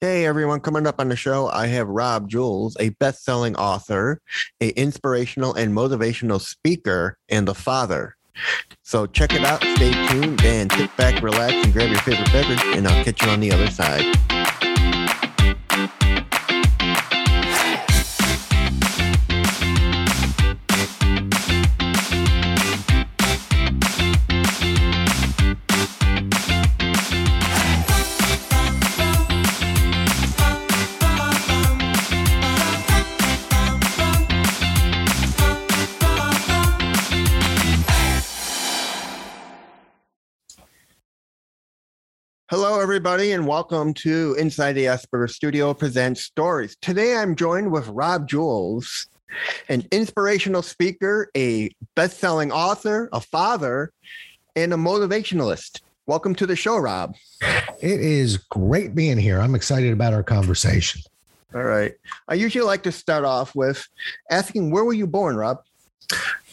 Hey everyone, coming up on the show, I have Rob Jolles, a best-selling author, a inspirational and motivational speaker, and a father. So check it out, stay tuned, and sit back, relax, and grab your favorite beverage, and I'll catch you on the other side. Hello, everybody, and welcome to Inside the Asperger Studio Presents Stories. Today, I'm joined with Rob Jolles, an inspirational speaker, a best-selling author, a father, and a motivationalist. Welcome to the show, Rob. It is great being here. I'm excited about our conversation. All right. I usually like to start off with asking, where were you born, Rob?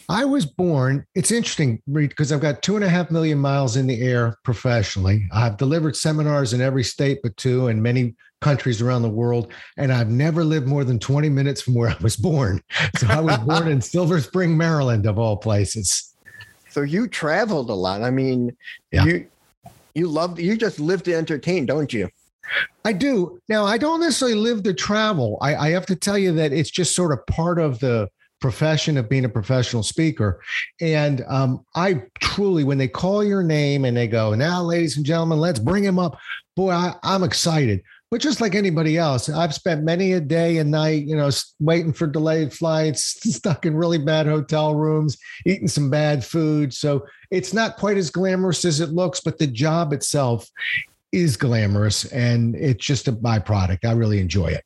I was born, it's interesting because I've got two and a half million miles in the air professionally. I've delivered seminars in every state but two and many countries around the world. And I've never lived more than 20 minutes from where I was born. So I was born in Silver Spring, Maryland, of all places. So you traveled a lot. I mean, yeah. you you love you just live to entertain, don't you? I do. Now I don't necessarily live to travel. I, I have to tell you that it's just sort of part of the profession of being a professional speaker. And um, I truly, when they call your name and they go, now, ladies and gentlemen, let's bring him up. Boy, I, I'm excited. But just like anybody else, I've spent many a day and night, you know, waiting for delayed flights, stuck in really bad hotel rooms, eating some bad food. So it's not quite as glamorous as it looks, but the job itself is glamorous and it's just a byproduct. I really enjoy it.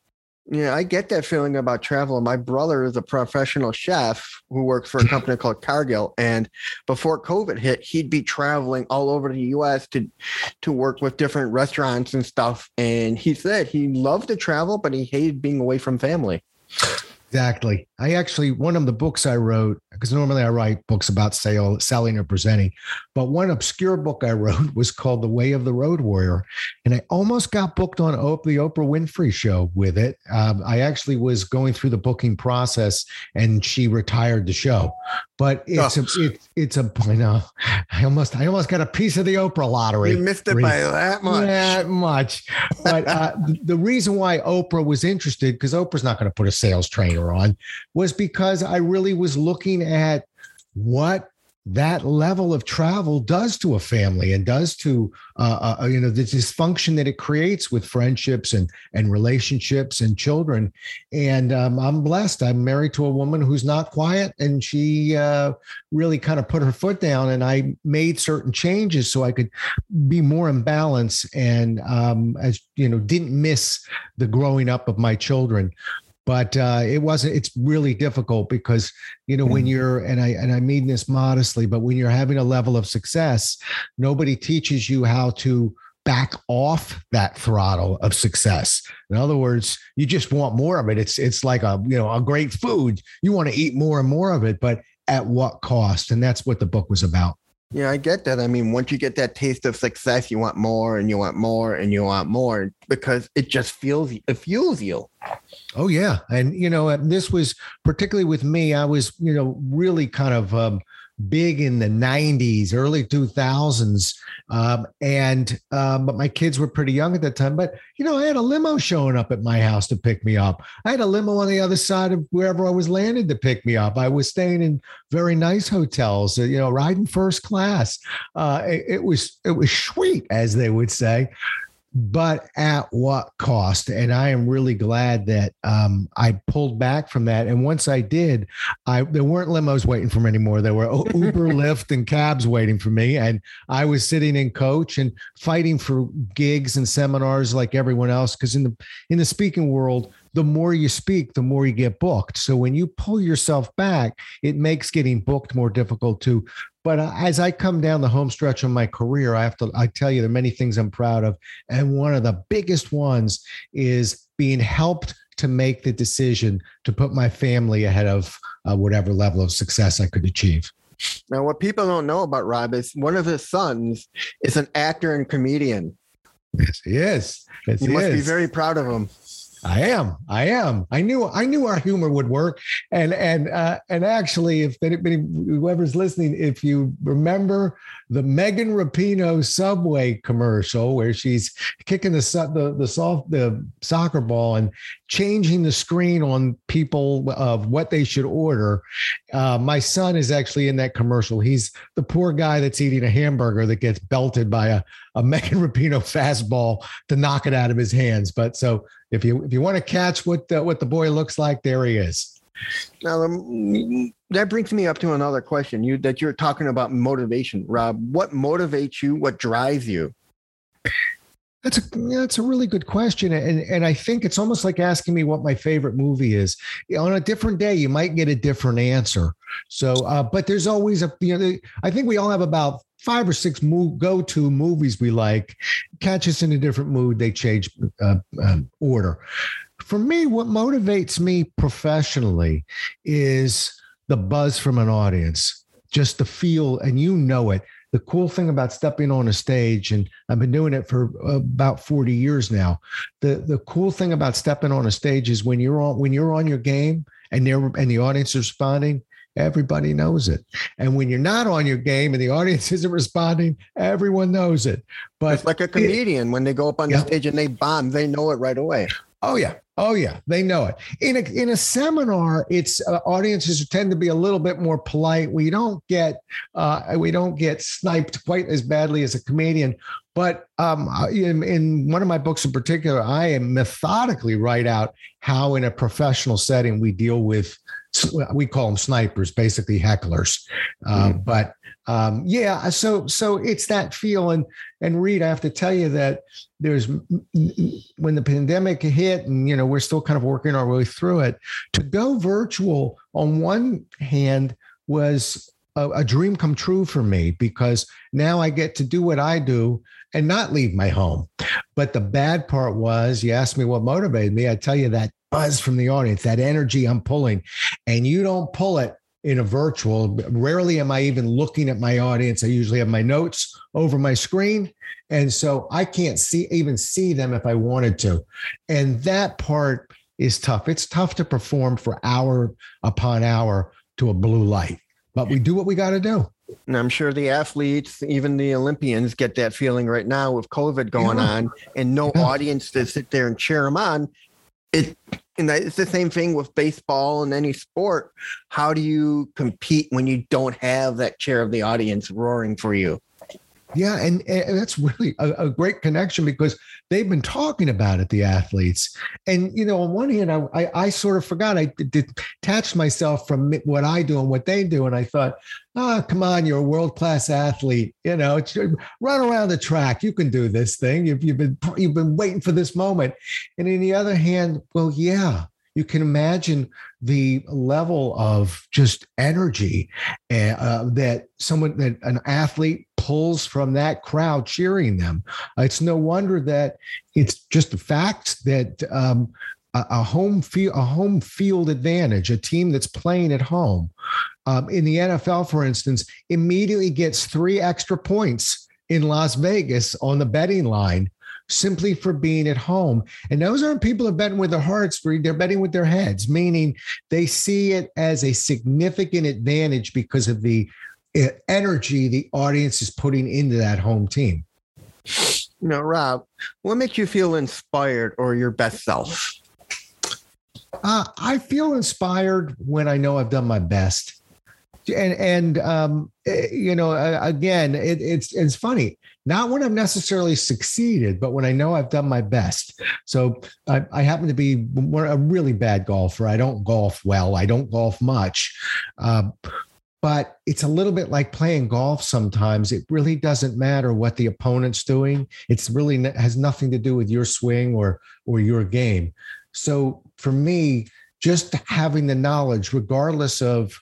Yeah, I get that feeling about travel. My brother is a professional chef who works for a company called Cargill, and before COVID hit, he'd be traveling all over the U.S. to to work with different restaurants and stuff. And he said he loved to travel, but he hated being away from family. Exactly. I actually, one of the books I wrote, because normally I write books about sale, selling or presenting, but one obscure book I wrote was called The Way of the Road Warrior. And I almost got booked on the Oprah Winfrey show with it. Um, I actually was going through the booking process and she retired the show. But it's oh. a, it, it's a, I know, I almost, I almost got a piece of the Oprah lottery. You missed it by that much. That much. But uh, the reason why Oprah was interested, because Oprah's not going to put a sales trainer on, was because I really was looking at what that level of travel does to a family and does to uh, uh, you know the dysfunction that it creates with friendships and and relationships and children. And um, i'm blessed. I'm married to a woman who's not quiet and she uh, really kind of put her foot down and i made certain changes so i could be more in balance and um, as you know didn't miss the growing up of my children but uh, it wasn't it's really difficult because you know when mm. you're and i and i mean this modestly but when you're having a level of success nobody teaches you how to back off that throttle of success. In other words you just want more of it. It's it's like a you know a great food. You want to eat more and more of it but at what cost? And that's what the book was about yeah, I get that. I mean, once you get that taste of success, you want more and you want more and you want more because it just feels it fuels you. Oh yeah, and you know, this was particularly with me. I was, you know, really kind of um, big in the 90s early 2000s um, and um, but my kids were pretty young at that time but you know i had a limo showing up at my house to pick me up. I had a limo on the other side of wherever i was landed to pick me up. I was staying in very nice hotels you know riding first class. Uh, it, it was it was sweet as they would say but at what cost? And I am really glad that um, I pulled back from that. And once I did, I there weren't limos waiting for me anymore. There were Uber, Lyft, and cabs waiting for me, and I was sitting in coach and fighting for gigs and seminars like everyone else. Because in the in the speaking world, the more you speak, the more you get booked. So when you pull yourself back, it makes getting booked more difficult too. But uh, as I come down the home stretch of my career, I have to, I tell you, there are many things I'm proud of. And one of the biggest ones is being helped to make the decision to put my family ahead of uh, whatever level of success I could achieve. Now, what people don't know about Rob is one of his sons is an actor and comedian. Yes, he is. Yes, you he must is. be very proud of him. I am. I am. I knew. I knew our humor would work, and and uh, and actually, if anybody, whoever's listening, if you remember the Megan Rapinoe Subway commercial where she's kicking the the the soft the soccer ball and changing the screen on people of what they should order. Uh, my son is actually in that commercial. He's the poor guy that's eating a hamburger that gets belted by a a Megan Rapinoe fastball to knock it out of his hands. But so if you if you want to catch what the, what the boy looks like, there he is. Now um, that brings me up to another question. You that you're talking about motivation, Rob. What motivates you? What drives you? That's a that's a really good question, and and I think it's almost like asking me what my favorite movie is. On a different day, you might get a different answer. So, uh, but there's always a you know, I think we all have about five or six move, go-to movies we like. Catch us in a different mood, they change uh, um, order. For me, what motivates me professionally is the buzz from an audience, just the feel, and you know it. The cool thing about stepping on a stage, and I've been doing it for about 40 years now. The the cool thing about stepping on a stage is when you're on when you're on your game and they're and the audience is responding, everybody knows it. And when you're not on your game and the audience isn't responding, everyone knows it. But it's like a comedian it, when they go up on yeah. the stage and they bomb, they know it right away. Oh yeah, oh yeah, they know it. In a in a seminar, it's uh, audiences tend to be a little bit more polite. We don't get uh, we don't get sniped quite as badly as a comedian. But um, in, in one of my books in particular, I am methodically write out how in a professional setting we deal with we call them snipers, basically hecklers. Um, mm. But um, yeah, so so it's that feel. And and Reed, I have to tell you that there's when the pandemic hit, and you know we're still kind of working our way through it. To go virtual on one hand was a, a dream come true for me because now I get to do what I do and not leave my home. But the bad part was, you asked me what motivated me. I tell you that buzz from the audience, that energy I'm pulling, and you don't pull it in a virtual. Rarely am I even looking at my audience. I usually have my notes over my screen. And so I can't see even see them if I wanted to. And that part is tough. It's tough to perform for hour upon hour to a blue light, but we do what we got to do. And I'm sure the athletes, even the Olympians, get that feeling right now with COVID going yeah. on and no yeah. audience to sit there and cheer them on it and it's the same thing with baseball and any sport. How do you compete when you don't have that chair of the audience roaring for you? Yeah, and, and that's really a, a, great connection because they've been talking about it, the athletes. And you know, on one hand, I I, I sort of forgot I detached myself from what I do and what they do, and I thought, ah, oh, come on, you're a world class athlete. You know, run around the track. You can do this thing. You've, you've been you've been waiting for this moment. And on the other hand, well, yeah, you can imagine the level of just energy uh, that someone that an athlete pulls from that crowd cheering them. It's no wonder that it's just a fact that um, a, a, home field a home field advantage, a team that's playing at home. Um, in the NFL, for instance, immediately gets three extra points in Las Vegas on the betting line simply for being at home. And those aren't people who are betting with their hearts, they're betting with their heads, meaning they see it as a significant advantage because of the uh, energy the audience is putting into that home team. Now, Rob, what makes you feel inspired or your best self? Uh, I feel inspired when I know I've done my best and and um, eh, you know, again, it, it's it's funny. Not when I've necessarily succeeded, but when I know I've done my best. So I, I happen to be a really bad golfer. I don't golf well. I don't golf much. Um, but it's a little bit like playing golf sometimes. It really doesn't matter what the opponent's doing. It's really has nothing to do with your swing or or your game. So for me just having the knowledge regardless of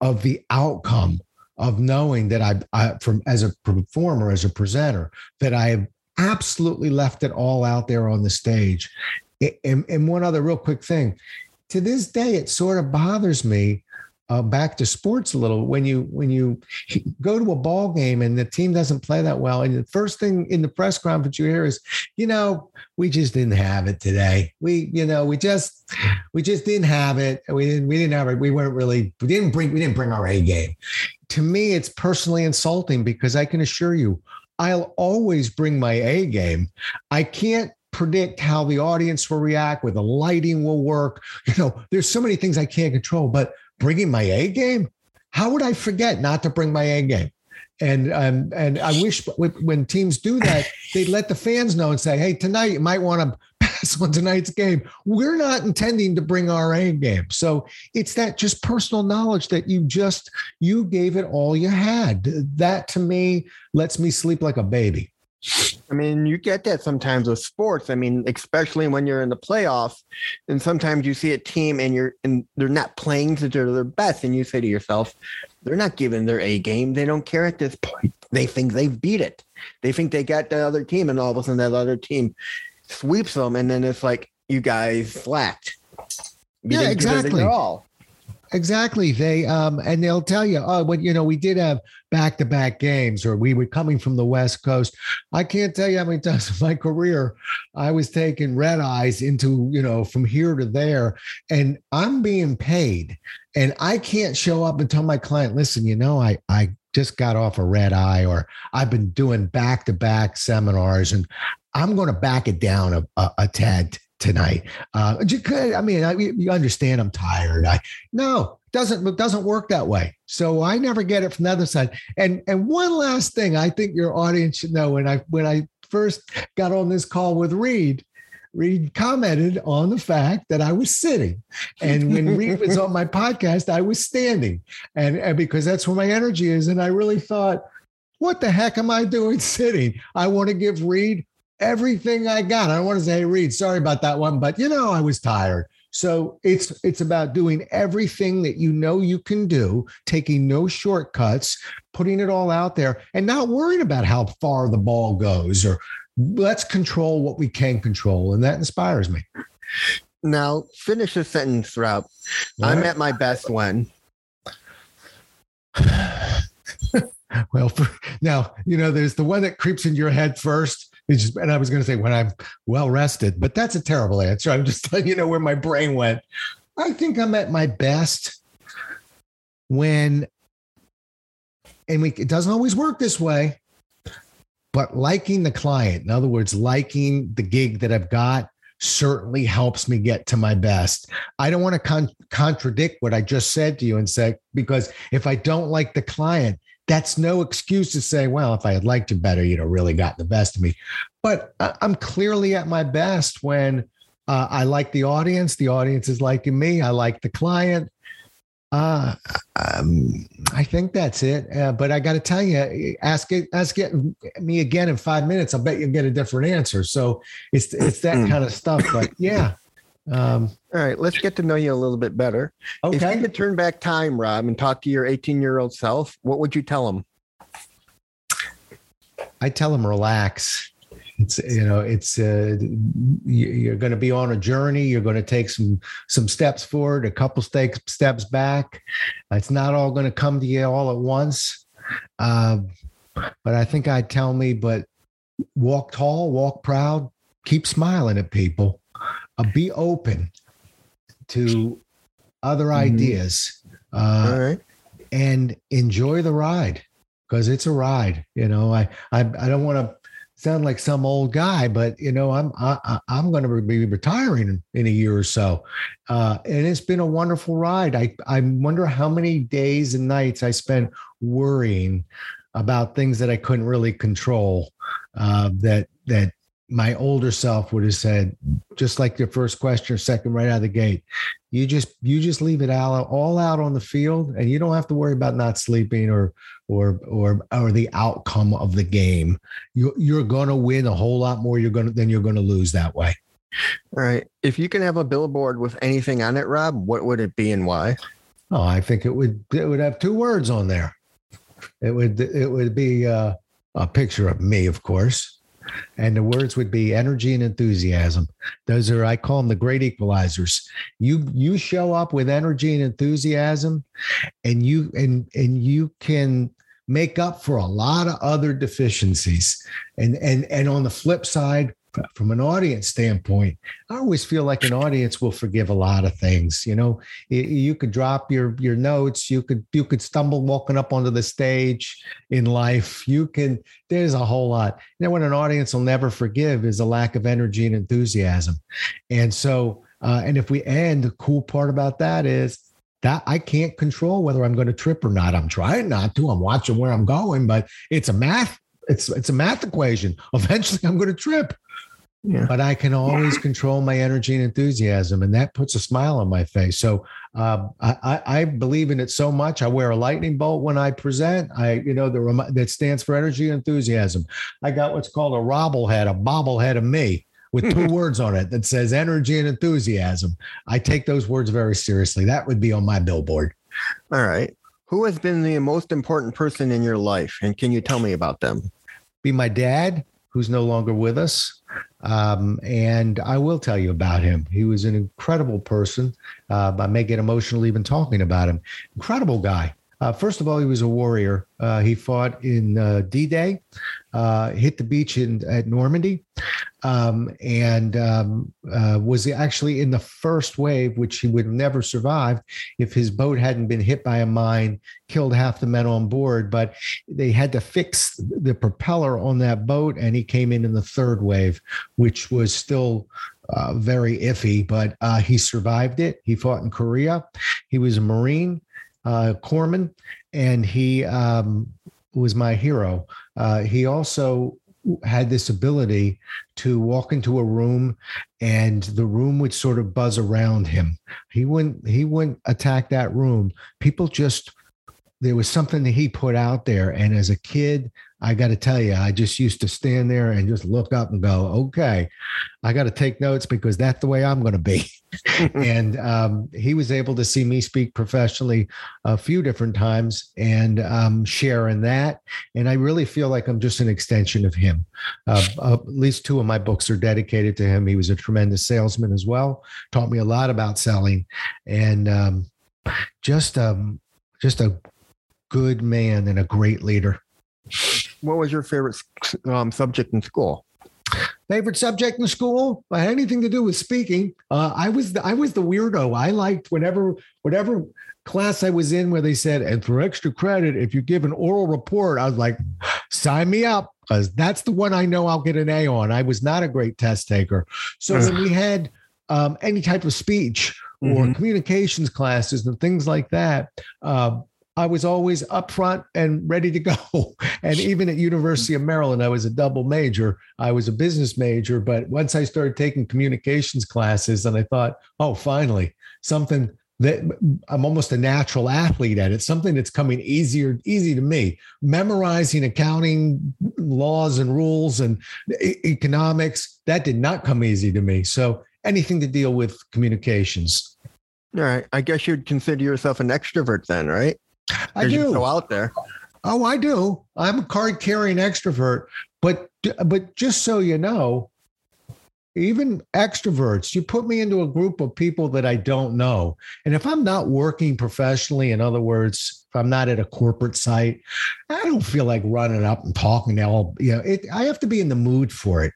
of the outcome of knowing that I, I from as a performer, as a presenter, that I have absolutely left it all out there on the stage. And, and one other real quick thing. To this day, it sort of bothers me uh, back to sports a little. When you when you go to a ball game and the team doesn't play that well and the first thing in the press conference you hear is you know we just didn't have it today. We you know we just we just didn't have it. We didn't we didn't have it. We weren't really we didn't bring we didn't bring our a game. To me it's personally insulting because i can assure you i'll always bring my a game. I can't predict how the audience will react, where the lighting will work. You know, there's so many things I can't control, but bringing my A game, how would I forget not to bring my A game? And um, and I wish when teams do that, they'd let the fans know and say, "Hey, tonight you might want to pass on tonight's game. We're not intending to bring our A game." So it's that just personal knowledge that you just you gave it all you had. That to me lets me sleep like a baby. I mean, you get that sometimes with sports. I mean, especially when you're in the playoffs, and sometimes you see a team and you're and they're not playing to their best, and you say to yourself, they're not giving their A game. They don't care at this point. They think they've beat it. They think they got the other team, and all of a sudden that other team sweeps them, and then it's like you guys slacked. You yeah, exactly. All exactly. They um and they'll tell you, oh, but you know, we did have back to back games, or we were coming from the West Coast. I can't tell you how many times in my career I was taking red eyes into, you know, from here to there, and I'm being paid, and I can't show up and tell my client, listen, you know, I I just got off a red eye, or I've been doing back to back seminars, and I'm going to back it down a, a, a tad tonight. Uh, I mean, I, you understand I'm tired. I no, doesn't doesn't work that way. So I never get it from the other side. And and one last thing, I think your audience should know when I when I first got on this call with Reed. Reed commented on the fact that I was sitting. And when Reed was on my podcast, I was standing. And, and because that's where my energy is. And I really thought, what the heck am I doing sitting? I want to give Reed everything I got. I don't want to say, hey, Reed, sorry about that one, but you know, I was tired. So it's it's about doing everything that you know you can do, taking no shortcuts, putting it all out there, and not worrying about how far the ball goes. Or let's control what we can control, and that inspires me. Now, finish the sentence, Rob. I'm at my best when. well, for, now you know there's the one that creeps in your head first it's just, and I was going to say when I'm well rested, but that's a terrible answer. I'm just letting you know where my brain went. I think I'm at my best when, and we, it doesn't always work this way, but liking the client, in other words, liking the gig that I've got certainly helps me get to my best. I don't want to con- contradict what I just said to you and say, because if I don't like the client, that's no excuse to say, well, if I had liked you better, you'd have really got the best of me. But I'm clearly at my best when uh, I like the audience. The audience is liking me. I like the client. Uh, um, I think that's it. Uh, but I got to tell you, ask it, ask it me again in five minutes. I'll bet you'll get a different answer. So it's it's that hmm. kind of stuff. But yeah, um, All right, let's get to know you a little bit better. Okay. If you could turn back time, Rob, and talk to your 18 year old self, what would you tell him? I tell him relax. It's you know it's uh, you're going to be on a journey. You're going to take some some steps forward, a couple steps steps back. It's not all going to come to you all at once. Uh, but I think I'd tell me, but walk tall, walk proud, keep smiling at people uh, be open to other mm-hmm. ideas uh, and enjoy the ride because it's a ride. You know, I I, I don't want to sound like some old guy, but you know, I'm I, I'm going to be retiring in a year or so, uh, and it's been a wonderful ride. I I wonder how many days and nights I spent worrying about things that I couldn't really control. Uh, that that my older self would have said, just like your first question or second right out of the gate, you just you just leave it all, all out on the field and you don't have to worry about not sleeping or or or or the outcome of the game. You you're gonna win a whole lot more you're gonna than you're gonna lose that way. All right. If you can have a billboard with anything on it, Rob, what would it be and why? Oh, I think it would it would have two words on there. It would it would be uh, a picture of me, of course, and the words would be energy and enthusiasm. Those are I call them the great equalizers. You you show up with energy and enthusiasm, and you and and you can make up for a lot of other deficiencies. And and and on the flip side, from an audience standpoint, I always feel like an audience will forgive a lot of things. You know, you could drop your your notes, you could you could stumble walking up onto the stage in life. You can. There's a whole lot. You know, what an audience will never forgive is a lack of energy and enthusiasm. And so, uh, and if we end, the cool part about that is that I can't control whether I'm going to trip or not. I'm trying not to. I'm watching where I'm going, but it's a math. It's it's a math equation. Eventually, I'm going to trip. Yeah. But I can always control my energy and enthusiasm, and that puts a smile on my face. So uh, I, I, believe in it so much. I wear a lightning bolt when I present. I, you know, the that stands for energy and enthusiasm. I got what's called a robblehead, a bobblehead of me with two words on it that says energy and enthusiasm. I take those words very seriously. That would be on my billboard. All right. Who has been the most important person in your life? And can you tell me about them? Be my dad, who's no longer with us. Um, and I will tell you about him. He was an incredible person. Uh, I may get emotional even talking about him. Incredible guy. Uh, first of all, he was a warrior. Uh, he fought in uh, D-Day, uh, hit the beach in at Normandy, um, and um, uh, was actually in the first wave, which he would have never survived if his boat hadn't been hit by a mine, killed half the men on board. But they had to fix the propeller on that boat, and he came in in the third wave, which was still uh, very iffy, but uh, he survived it. He fought in Korea. He was a Marine uh, Corpsman, and he um, was my hero. Uh, he also had this ability to walk into a room and the room would sort of buzz around him. He wouldn't he wouldn't attack that room. People just there was something that he put out there. And as a kid, I got to tell you, I just used to stand there and just look up and go, okay, I got to take notes because that's the way I'm going to be. and um, he was able to see me speak professionally a few different times and um, share in that. And I really feel like I'm just an extension of him. Uh, at least two of my books are dedicated to him. He was a tremendous salesman as well, taught me a lot about selling, and um, just um, just a good man and a great leader what was your favorite um, subject in school? Favorite subject in school? I had anything to do with speaking. Uh, I was the, I was the weirdo. I liked whenever whatever class I was in where they said, and for extra credit, if you give an oral report, I was like, sign me up because that's the one I know I'll get an A on. I was not a great test taker. So when we had um, any type of speech or mm-hmm. communications classes and things like that, uh, I was always upfront and ready to go. And even at University of Maryland, I was a double major. I was a business major, but once I started taking communications classes, and I thought, oh, finally, something that I'm almost a natural athlete at it, something that's coming easier, easy to me. Memorizing accounting laws and rules and economics, that did not come easy to me. So anything to deal with communications. All right. I guess you'd consider yourself an extrovert then, right? I do. So out there. Oh, I do. I'm a card carrying extrovert, but but just so you know, even extroverts, you put me into a group of people that I don't know, and if I'm not working professionally, in other words, if I'm not at a corporate site, I don't feel like running up and talking to all, you know, it, I have to be in the mood for it.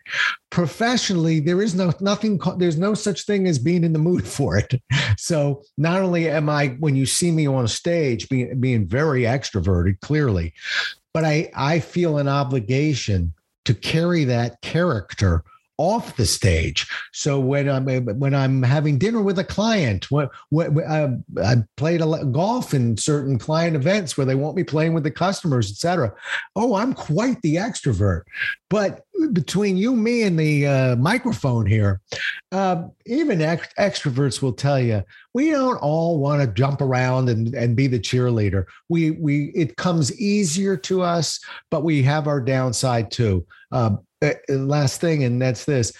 Professionally, there is no nothing, there's no such thing as being in the mood for it. So not only am I, when you see me on a stage, being, being very extroverted, clearly, but I, I feel an obligation to carry that character off the stage. So when I'm when I'm having dinner with a client, when, when uh, I played a golf in certain client events where they want me playing with the customers, etc. Oh, I'm quite the extrovert. But between you, me, and the uh, microphone here, uh, even ext- extroverts will tell you we don't all want to jump around and, and be the cheerleader. We we it comes easier to us, but we have our downside too. Uh, last thing, and that's this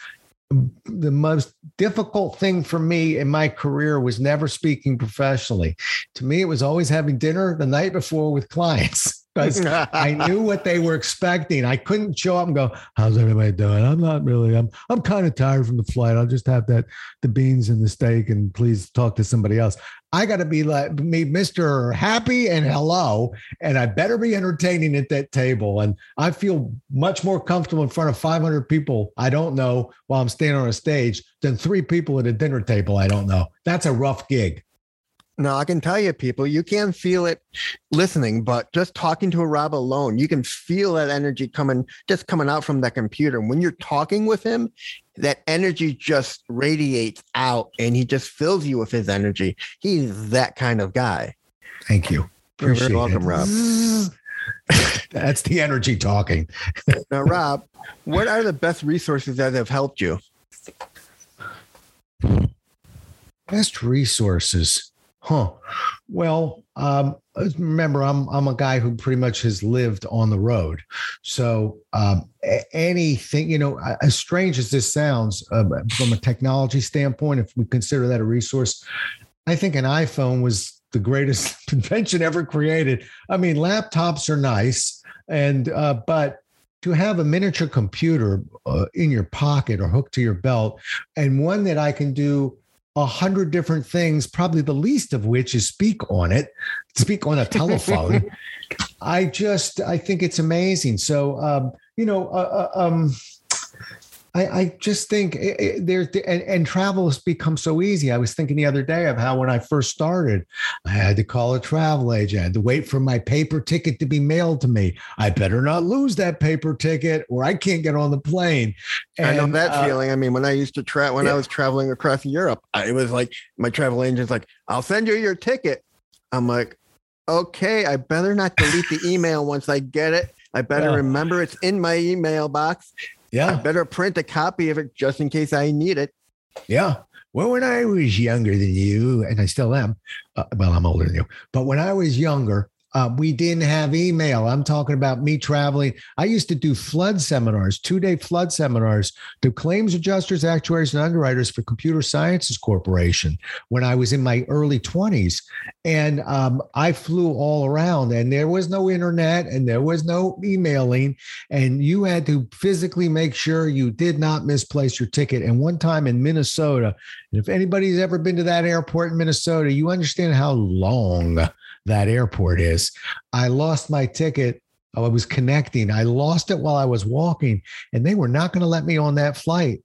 the most difficult thing for me in my career was never speaking professionally. To me, it was always having dinner the night before with clients. Because I knew what they were expecting. I couldn't show up and go, "How's everybody doing?" I'm not really. I'm I'm kind of tired from the flight. I'll just have that the beans and the steak, and please talk to somebody else. I got to be like me, Mister Happy and hello, and I better be entertaining at that table. And I feel much more comfortable in front of 500 people I don't know while I'm standing on a stage than three people at a dinner table I don't know. That's a rough gig. No, I can tell you, people, you can feel it listening, but just talking to a Rob alone, you can feel that energy coming, just coming out from that computer. And When you're talking with him, that energy just radiates out and he just fills you with his energy. He's that kind of guy. Thank you. Appreciate You're welcome, it. Rob. That's the energy talking. now, Rob, what are the best resources that have helped you? Best resources. Huh. Well, um, remember, I'm I'm a guy who pretty much has lived on the road, so um, anything you know, as strange as this sounds, uh, from a technology standpoint, if we consider that a resource, I think an iPhone was the greatest invention ever created. I mean, laptops are nice, and uh, but to have a miniature computer uh, in your pocket or hooked to your belt, and one that I can do a hundred different things, probably the least of which is speak on it, speak on a telephone. I just, I think it's amazing. So, um, you know, uh, uh um, I, I just think there's and, and travel has become so easy. I was thinking the other day of how when I first started, I had to call a travel agent, I had to wait for my paper ticket to be mailed to me. I better not lose that paper ticket, or I can't get on the plane. And, I know that uh, feeling. I mean, when I used to travel, when yeah. I was traveling across Europe, I was like, my travel agent's like, "I'll send you your ticket." I'm like, "Okay, I better not delete the email once I get it." I better yeah. remember it's in my email box. Yeah. I better print a copy of it just in case I need it. Yeah. Well, when I was younger than you, and I still am, uh, well, I'm older than you, but when I was younger, uh, we didn't have email. I'm talking about me traveling. I used to do flood seminars, two day flood seminars to claims adjusters, actuaries, and underwriters for Computer Sciences Corporation when I was in my early 20s. And um, I flew all around, and there was no internet and there was no emailing. And you had to physically make sure you did not misplace your ticket. And one time in Minnesota, if anybody's ever been to that airport in Minnesota, you understand how long that airport is. I lost my ticket. I was connecting. I lost it while I was walking, and they were not going to let me on that flight,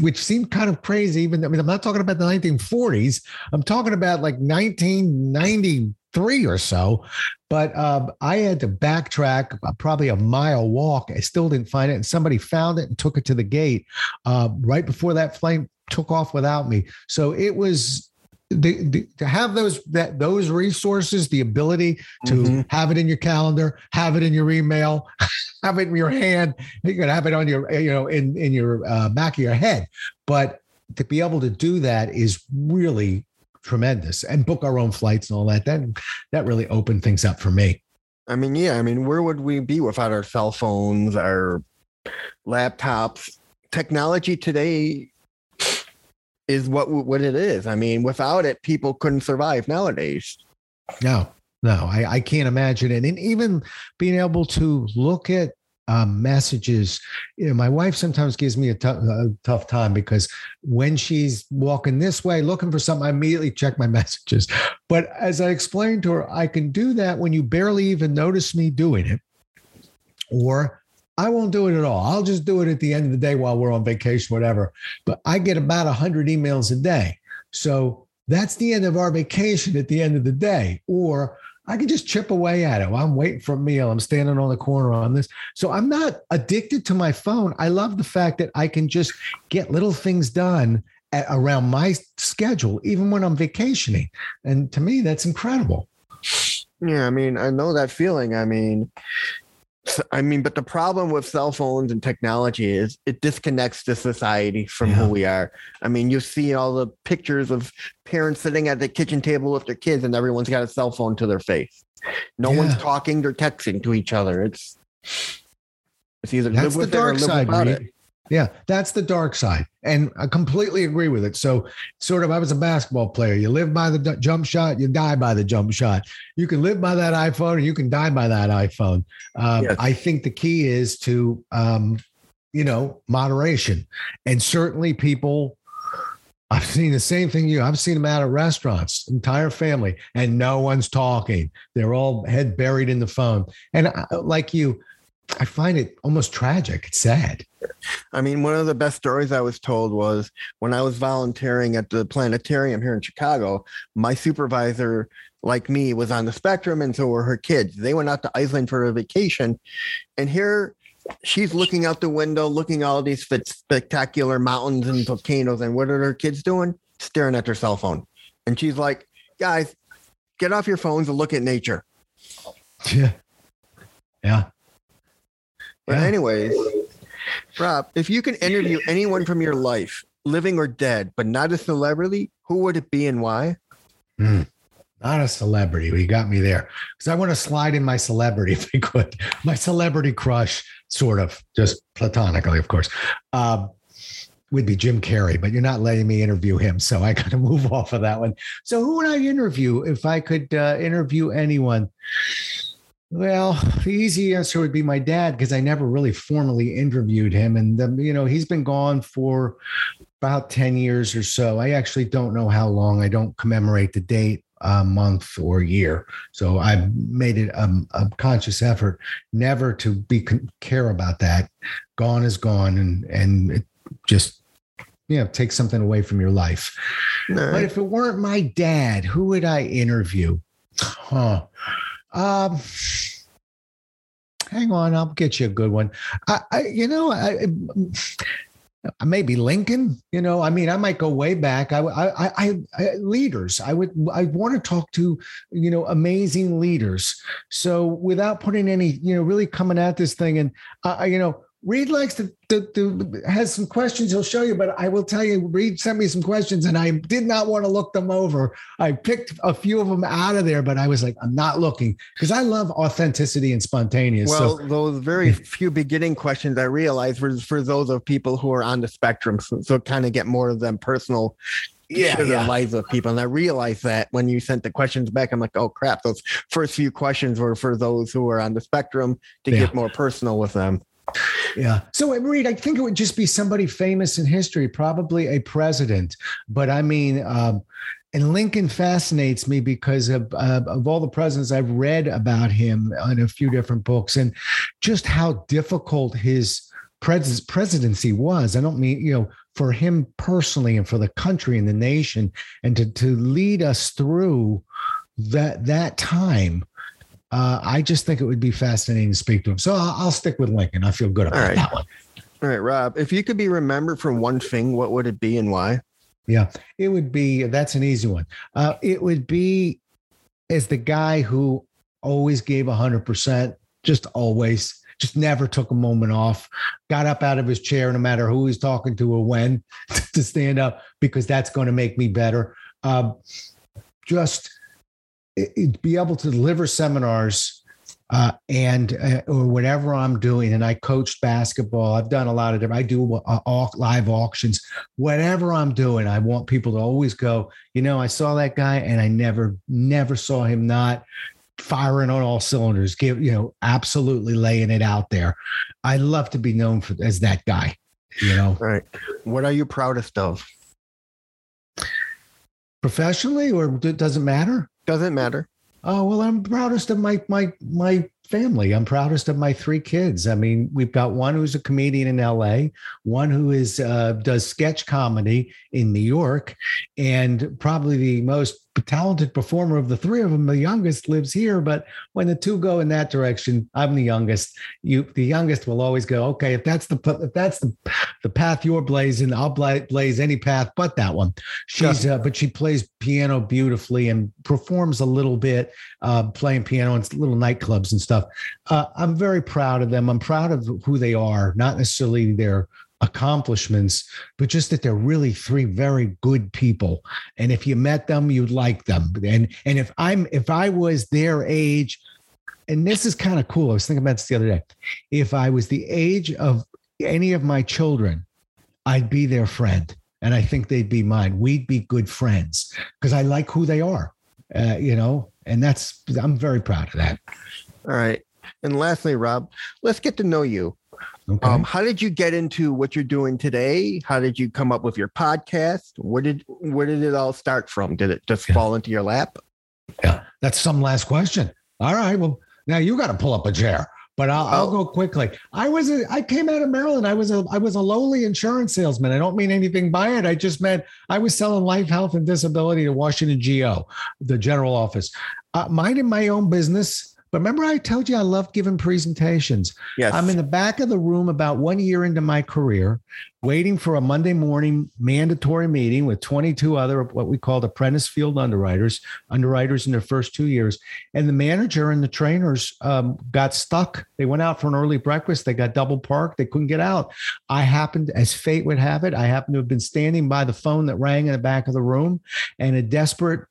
which seemed kind of crazy. Even I mean, I'm not talking about the 1940s. I'm talking about like 1993 or so. But um, I had to backtrack probably a mile walk. I still didn't find it, and somebody found it and took it to the gate uh, right before that flight took off without me. So it was the, the, to have those that those resources, the ability to mm-hmm. have it in your calendar, have it in your email, have it in your hand. You can have it on your you know in in your uh, back of your head, but to be able to do that is really tremendous. And book our own flights and all that. That that really opened things up for me. I mean, yeah. I mean, where would we be without our cell phones, our laptops? Technology today is what what it is. I mean, without it, people couldn't survive nowadays. No, no, I, I can't imagine it. And even being able to look at um, messages. You know, my wife sometimes gives me a, t- a tough time because when she's walking this way looking for something, I immediately check my messages. But as I explained to her, I can do that when you barely even notice me doing it, or I won't do it at all. I'll just do it at the end of the day while we're on vacation, whatever. But I get about 100 emails a day. So that's the end of our vacation at the end of the day. Or I can just chip away at it. Well, I'm waiting for a meal. I'm standing on the corner on this. So I'm not addicted to my phone. I love the fact that I can just get little things done at, around my schedule, even when I'm vacationing. And to me, that's incredible. Yeah, I mean, I know that feeling. I mean, I mean, but the problem with cell phones and technology is it disconnects the society from yeah. who we are. I mean, you see all the pictures of parents sitting at the kitchen table with their kids, and everyone's got a cell phone to their face. No yeah. one's talking; they're texting to each other. It's it's either That's live with the dark it or live side, without Reed. it. Yeah, that's the dark side. And I completely agree with it. So, sort of, I was a basketball player. You live by the d- jump shot, you die by the jump shot. You can live by that iPhone or you can die by that iPhone. Um, yes. I think the key is to, um, you know, moderation. And certainly people, I've seen the same thing you. I've seen them out at restaurants, entire family, and no one's talking. They're all head buried in the phone. And I, like you, I find it almost tragic. It's sad. I mean, one of the best stories I was told was when I was volunteering at the planetarium here in Chicago, my supervisor, like me, was on the spectrum, and so were her kids. They went out to Iceland for a vacation. And here she's looking out the window, looking at all these spectacular mountains and volcanoes. And what are her kids doing? Staring at their cell phone. And she's like, guys, get off your phones and look at nature. Yeah. Yeah. But, yeah. anyways, Rob, if you could interview anyone from your life, living or dead, but not a celebrity, who would it be and why? Mm, not a celebrity. You got me there because I want to slide in my celebrity if I could. My celebrity crush, sort of, just platonically, of course. Um, would be Jim Carrey, but you're not letting me interview him, so I got to move off of that one. So, who would I interview if I could uh, interview anyone? Well, the easy answer would be my dad because I never really formally interviewed him, and um, you know he's been gone for about ten years or so. I actually don't know how long. I don't commemorate the date, uh, month, or year. So I've made it um, a conscious effort never to be care about that. Gone is gone, and and it just you know take something away from your life. But if it weren't my dad, who would I interview? Huh. Um, hang on, I'll get you a good one. I, I you know, I, maybe Lincoln. You know, I mean, I might go way back. I, I, I, I leaders. I would, I want to talk to, you know, amazing leaders. So without putting any, you know, really coming at this thing, and uh, you know, Reed likes to, to, to, has some questions he'll show you, but I will tell you, Reed sent me some questions and I did not want to look them over. I picked a few of them out of there, but I was like, I'm not looking because I love authenticity and spontaneous. Well, so, those very few beginning questions I realized were for those of people who are on the spectrum. So, so kind of get more of them personal yeah, share yeah. the lives of people. And I realized that when you sent the questions back, I'm like, oh crap, those first few questions were for those who are on the spectrum to yeah. get more personal with them. Yeah. So, Reed, I think it would just be somebody famous in history, probably a president. But I mean, um, and Lincoln fascinates me because of, uh, of all the presidents I've read about him in a few different books and just how difficult his pres- presidency was. I don't mean, you know, for him personally and for the country and the nation and to, to lead us through that, that time uh, I just think it would be fascinating to speak to him. So I'll, I'll stick with Lincoln. I feel good about right. that one. All right, Rob. If you could be remembered for one thing, what would it be and why? Yeah, it would be. That's an easy one. Uh, it would be as the guy who always gave hundred percent, just always, just never took a moment off. Got up out of his chair, no matter who he's talking to or when, to stand up because that's going to make me better. Um, just be able to deliver seminars uh, and uh, or whatever I'm doing, and I coached basketball. I've done a lot of different. I do uh, live auctions. Whatever I'm doing, I want people to always go. You know, I saw that guy, and I never, never saw him not firing on all cylinders. Give you know, absolutely laying it out there. I love to be known for as that guy. You know, all right. What are you proudest of? Professionally, or does it matter? Doesn't matter. Oh well, I'm proudest of my my my family. I'm proudest of my three kids. I mean, we've got one who's a comedian in L.A., one who is uh, does sketch comedy in New York, and probably the most talented performer of the three of them. The youngest lives here, but when the two go in that direction, I'm the youngest. You, the youngest, will always go. Okay, if that's the if that's the the path you're blazing, I'll blaze any path but that one. She's uh, but she plays piano beautifully and performs a little bit, uh, playing piano in little nightclubs and stuff. Uh, I'm very proud of them. I'm proud of who they are, not necessarily their accomplishments, but just that they're really three very good people. And if you met them, you'd like them. And and if I'm if I was their age, and this is kind of cool. I was thinking about this the other day. If I was the age of any of my children, I'd be their friend. And I think they'd be mine. We'd be good friends because I like who they are, uh, you know, and that's, I'm very proud of that. All right. And lastly, Rob, let's get to know you. Okay. Um, how did you get into what you're doing today? How did you come up with your podcast? Where did where did it all start from? Did it just yeah. fall into your lap? Yeah, that's some last question. All right. Well, now you got to pull up a chair but I'll, I'll, oh. go quickly. I was a, I came out of Maryland. I was a I was a lowly insurance salesman. I don't mean anything by it. I just meant I was selling life, health, and disability to Washington GO, the general office, uh, minding my own business. But remember, I told you I loved giving presentations. Yes. I'm in the back of the room about one year into my career, waiting for a Monday morning mandatory meeting with 22 other what we called apprentice field underwriters, underwriters in their first two years. And the manager and the trainers um, got stuck. They went out for an early breakfast. They got double parked. They couldn't get out. I happened, as fate would have it, I happened to have been standing by the phone that rang in the back of the room, and a desperate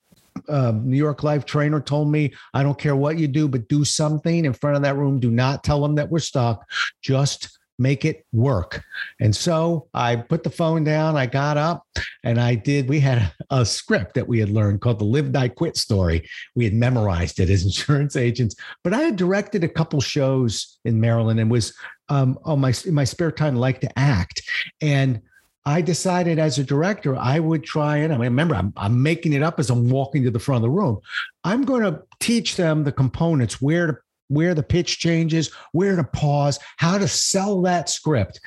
uh, New York Life trainer told me, I don't care what you do, but do something in front of that room. Do not tell them that we're stuck. Just make it work. And so I put the phone down, I got up and I did. We had a, script that we had learned called the Live Die Quit story. We had memorized it as insurance agents, but I had directed a couple shows in Maryland and was um, on my, in my spare time, like to act. And I decided as a director, I would try it. I mean, remember, I'm, I'm making it up as I'm walking to the front of the room. I'm going to teach them the components, where to where the pitch changes, where to pause, how to sell that script.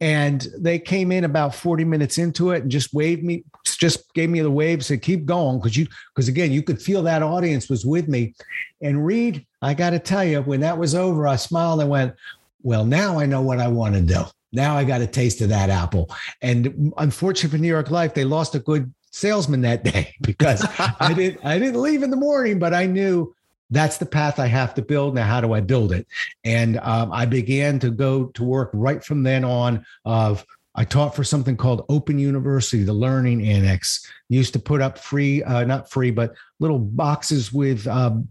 And they came in about 40 minutes into it and just waved me, just gave me the wave, said, keep going. Cause you, because again, you could feel that audience was with me. And Reed, I got to tell you, when that was over, I smiled and went, well, now I know what I want to do. Now I got a taste of that apple. And unfortunately for New York Life, they lost a good salesman that day because I didn't I didn't leave in the morning, but I knew that's the path I have to build. Now, how do I build it? And um, I began to go to work right from then on. Of I taught for something called Open University, the Learning Annex. Used to put up free, uh, not free, but little boxes with um,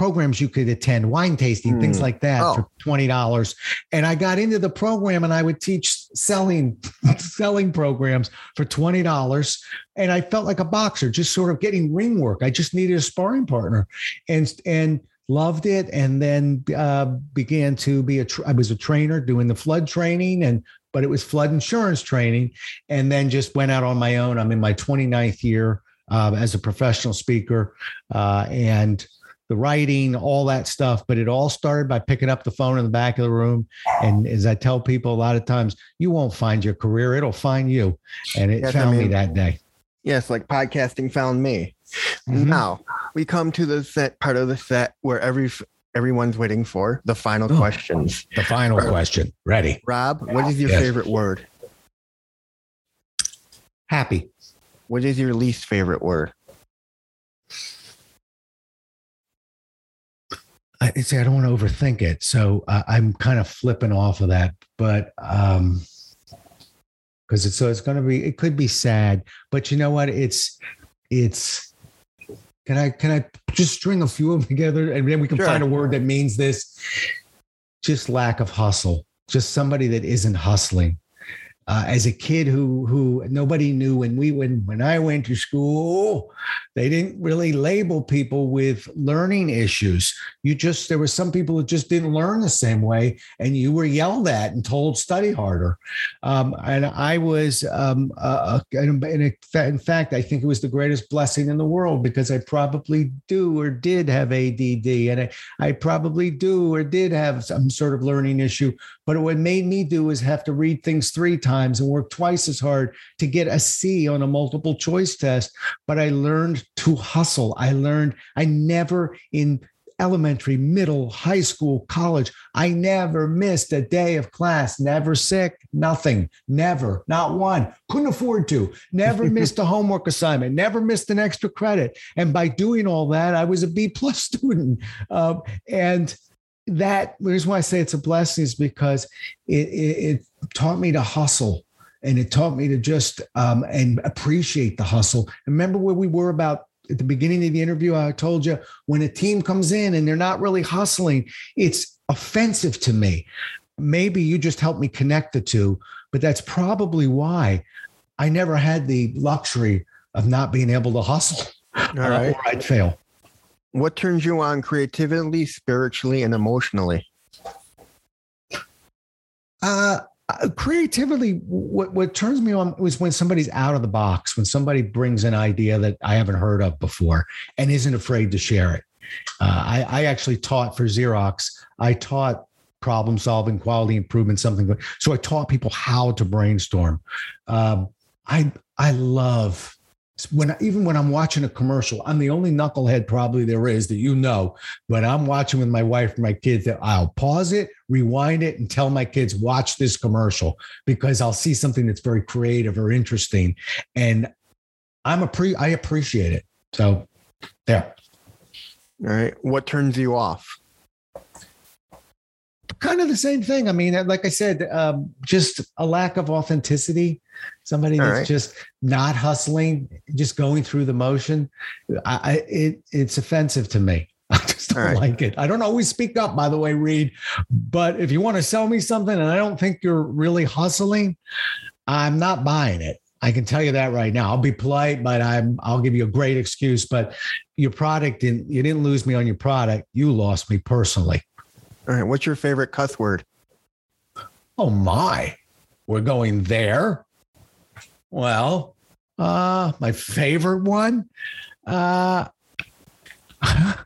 programs you could attend, wine tasting, mm. things hmm. like that oh. for twenty dollars. And I got into the program, and I would teach selling selling programs for twenty dollars. And I felt like a boxer, just sort of getting ring work. I just needed a sparring partner, and and loved it. And then uh, began to be a. Tra- I was a trainer doing the flood training and. But it was flood insurance training, and then just went out on my own. I'm in my 29th year uh, as a professional speaker, uh, and the writing, all that stuff. But it all started by picking up the phone in the back of the room. And as I tell people a lot of times, you won't find your career, it'll find you. And it yes, found I mean, me that day. Yes, like podcasting found me. Mm-hmm. Now we come to the set part of the set where every everyone's waiting for the final questions. The final question. Ready. Rob, what is your yes. favorite word? Happy. What is your least favorite word? I say I don't want to overthink it, so uh, I'm kind of flipping off of that. But um, because it's so it's going to be it could be sad, but you know what? It's it's. Can I can I just string a few of them together and then we can sure. find a word that means this? Just lack of hustle. Just somebody that isn't hustling uh, as a kid who who nobody knew when we when when I went to school, they didn't really label people with learning issues. You just there were some people that just didn't learn the same way, and you were yelled at and told study harder. Um, and I was, um, uh in, in fact, I think it was the greatest blessing in the world because I probably do or did have ADD, and I, I probably do or did have some sort of learning issue. But what made me do is have to read things three times and work twice as hard to get a C on a multiple choice test. But I learned to hustle. I learned, I never in elementary, middle, high school, college. I never missed a day of class, never sick, nothing, never, not one. Couldn't afford to, never missed a homework assignment, never missed an extra credit. And by doing all that, I was a B plus student. Uh, and that the reason why I say it's a blessing is because it, it, it taught me to hustle and it taught me to just um, and appreciate the hustle. Remember where we were about at the beginning of the interview? I told you when a team comes in and they're not really hustling, it's offensive to me. maybe you just helped me connect the two, but that's probably why I never had the luxury of not being able to hustle. All right. Or I'd fail. What turns you on creatively, spiritually, and emotionally? Uh, uh, creatively, what, what turns me on is when somebody's out of the box, when somebody brings an idea that I haven't heard of before and isn't afraid to share it. Uh, I, I actually taught for Xerox. I taught problem solving, quality improvement, something. So I taught people how to brainstorm. Um, I I love when even when I'm watching a commercial, I'm the only knucklehead probably there is that you know. But I'm watching with my wife and my kids that I'll pause it, rewind it, and tell my kids watch this commercial because I'll see something that's very creative or interesting, and I'm a pre I appreciate it. So there. All right. What turns you off? Kind of the same thing. I mean, like I said, um, just a lack of authenticity somebody that's right. just not hustling, just going through the motion. I, I it it's offensive to me. I just don't right. like it. I don't always speak up, by the way, Reed. But if you want to sell me something and I don't think you're really hustling, I'm not buying it. I can tell you that right now. I'll be polite, but I'm I'll give you a great excuse. But your product didn't you didn't lose me on your product. You lost me personally. All right. What's your favorite cuss word? Oh my. We're going there. Well, uh, my favorite one. Uh,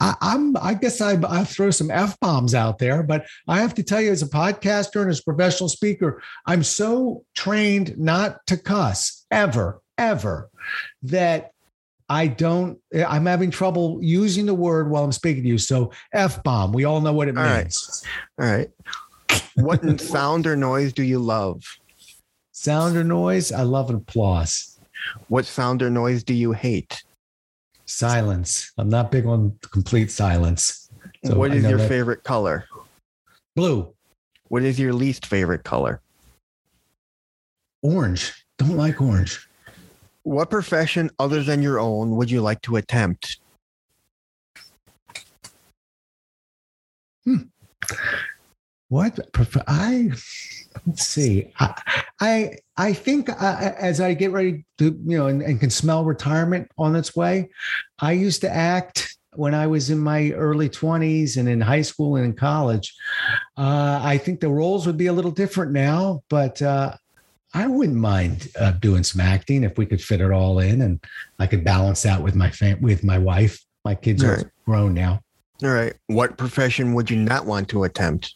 I, am I guess I, I throw some f bombs out there, but I have to tell you, as a podcaster and as a professional speaker, I'm so trained not to cuss ever, ever, that I don't. I'm having trouble using the word while I'm speaking to you. So f bomb. We all know what it all means. Right. All right. What sound or noise do you love? Sound or noise? I love an applause. What sound or noise do you hate? Silence. I'm not big on complete silence. So what is your that. favorite color? Blue. What is your least favorite color? Orange. Don't like orange. What profession other than your own would you like to attempt? Hmm. What I let's see. I I, I think uh, as I get ready to you know and, and can smell retirement on its way, I used to act when I was in my early 20s and in high school and in college. Uh, I think the roles would be a little different now, but uh, I wouldn't mind uh, doing some acting if we could fit it all in and I could balance that with my fam- with my wife. My kids all are right. grown now. All right. What profession would you not want to attempt?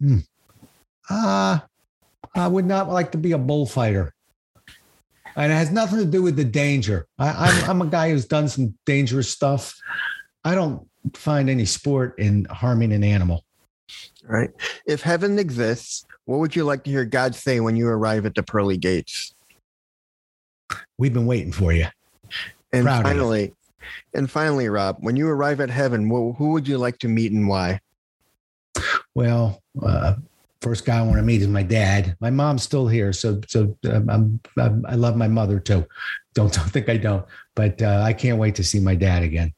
Hmm. Uh, I would not like to be a bullfighter. And it has nothing to do with the danger. I, I'm, I'm a guy who's done some dangerous stuff. I don't find any sport in harming an animal. Right. If heaven exists, what would you like to hear God say when you arrive at the pearly gates? We've been waiting for you. And Proud finally, and finally, Rob, when you arrive at heaven, who would you like to meet and why? Well, uh, first guy I want to meet is my dad. My mom's still here, so so um, I'm, I'm, i love my mother too. Don't don't think I don't, but uh, I can't wait to see my dad again.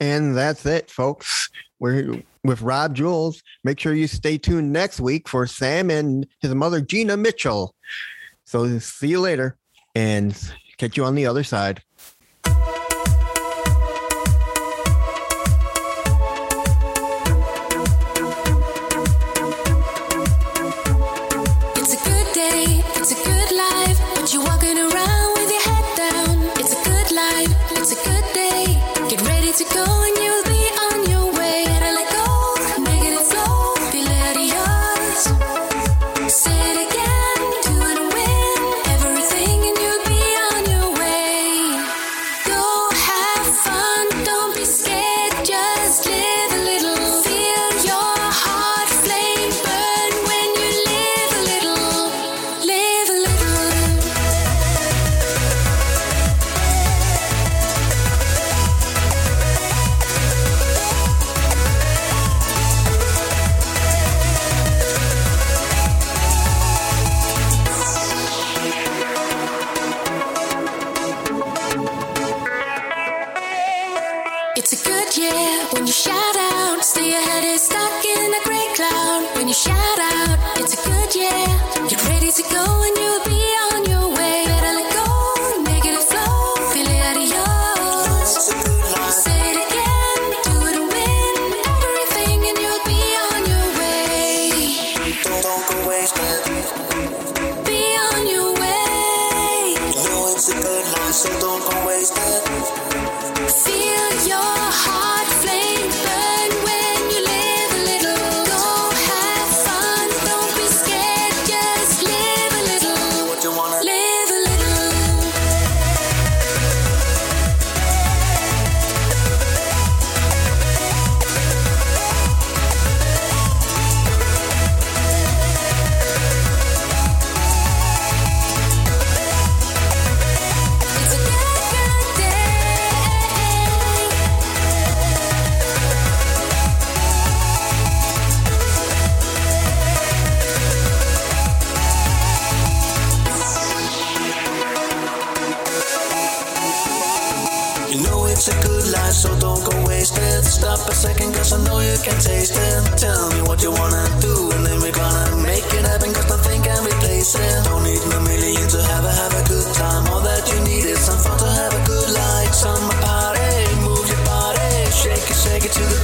And that's it, folks. We're with Rob Jolles. Make sure you stay tuned next week for Sam and his mother Gina Mitchell. So see you later, and catch you on the other side. Shout out, it's a good year. Get ready to go take it to the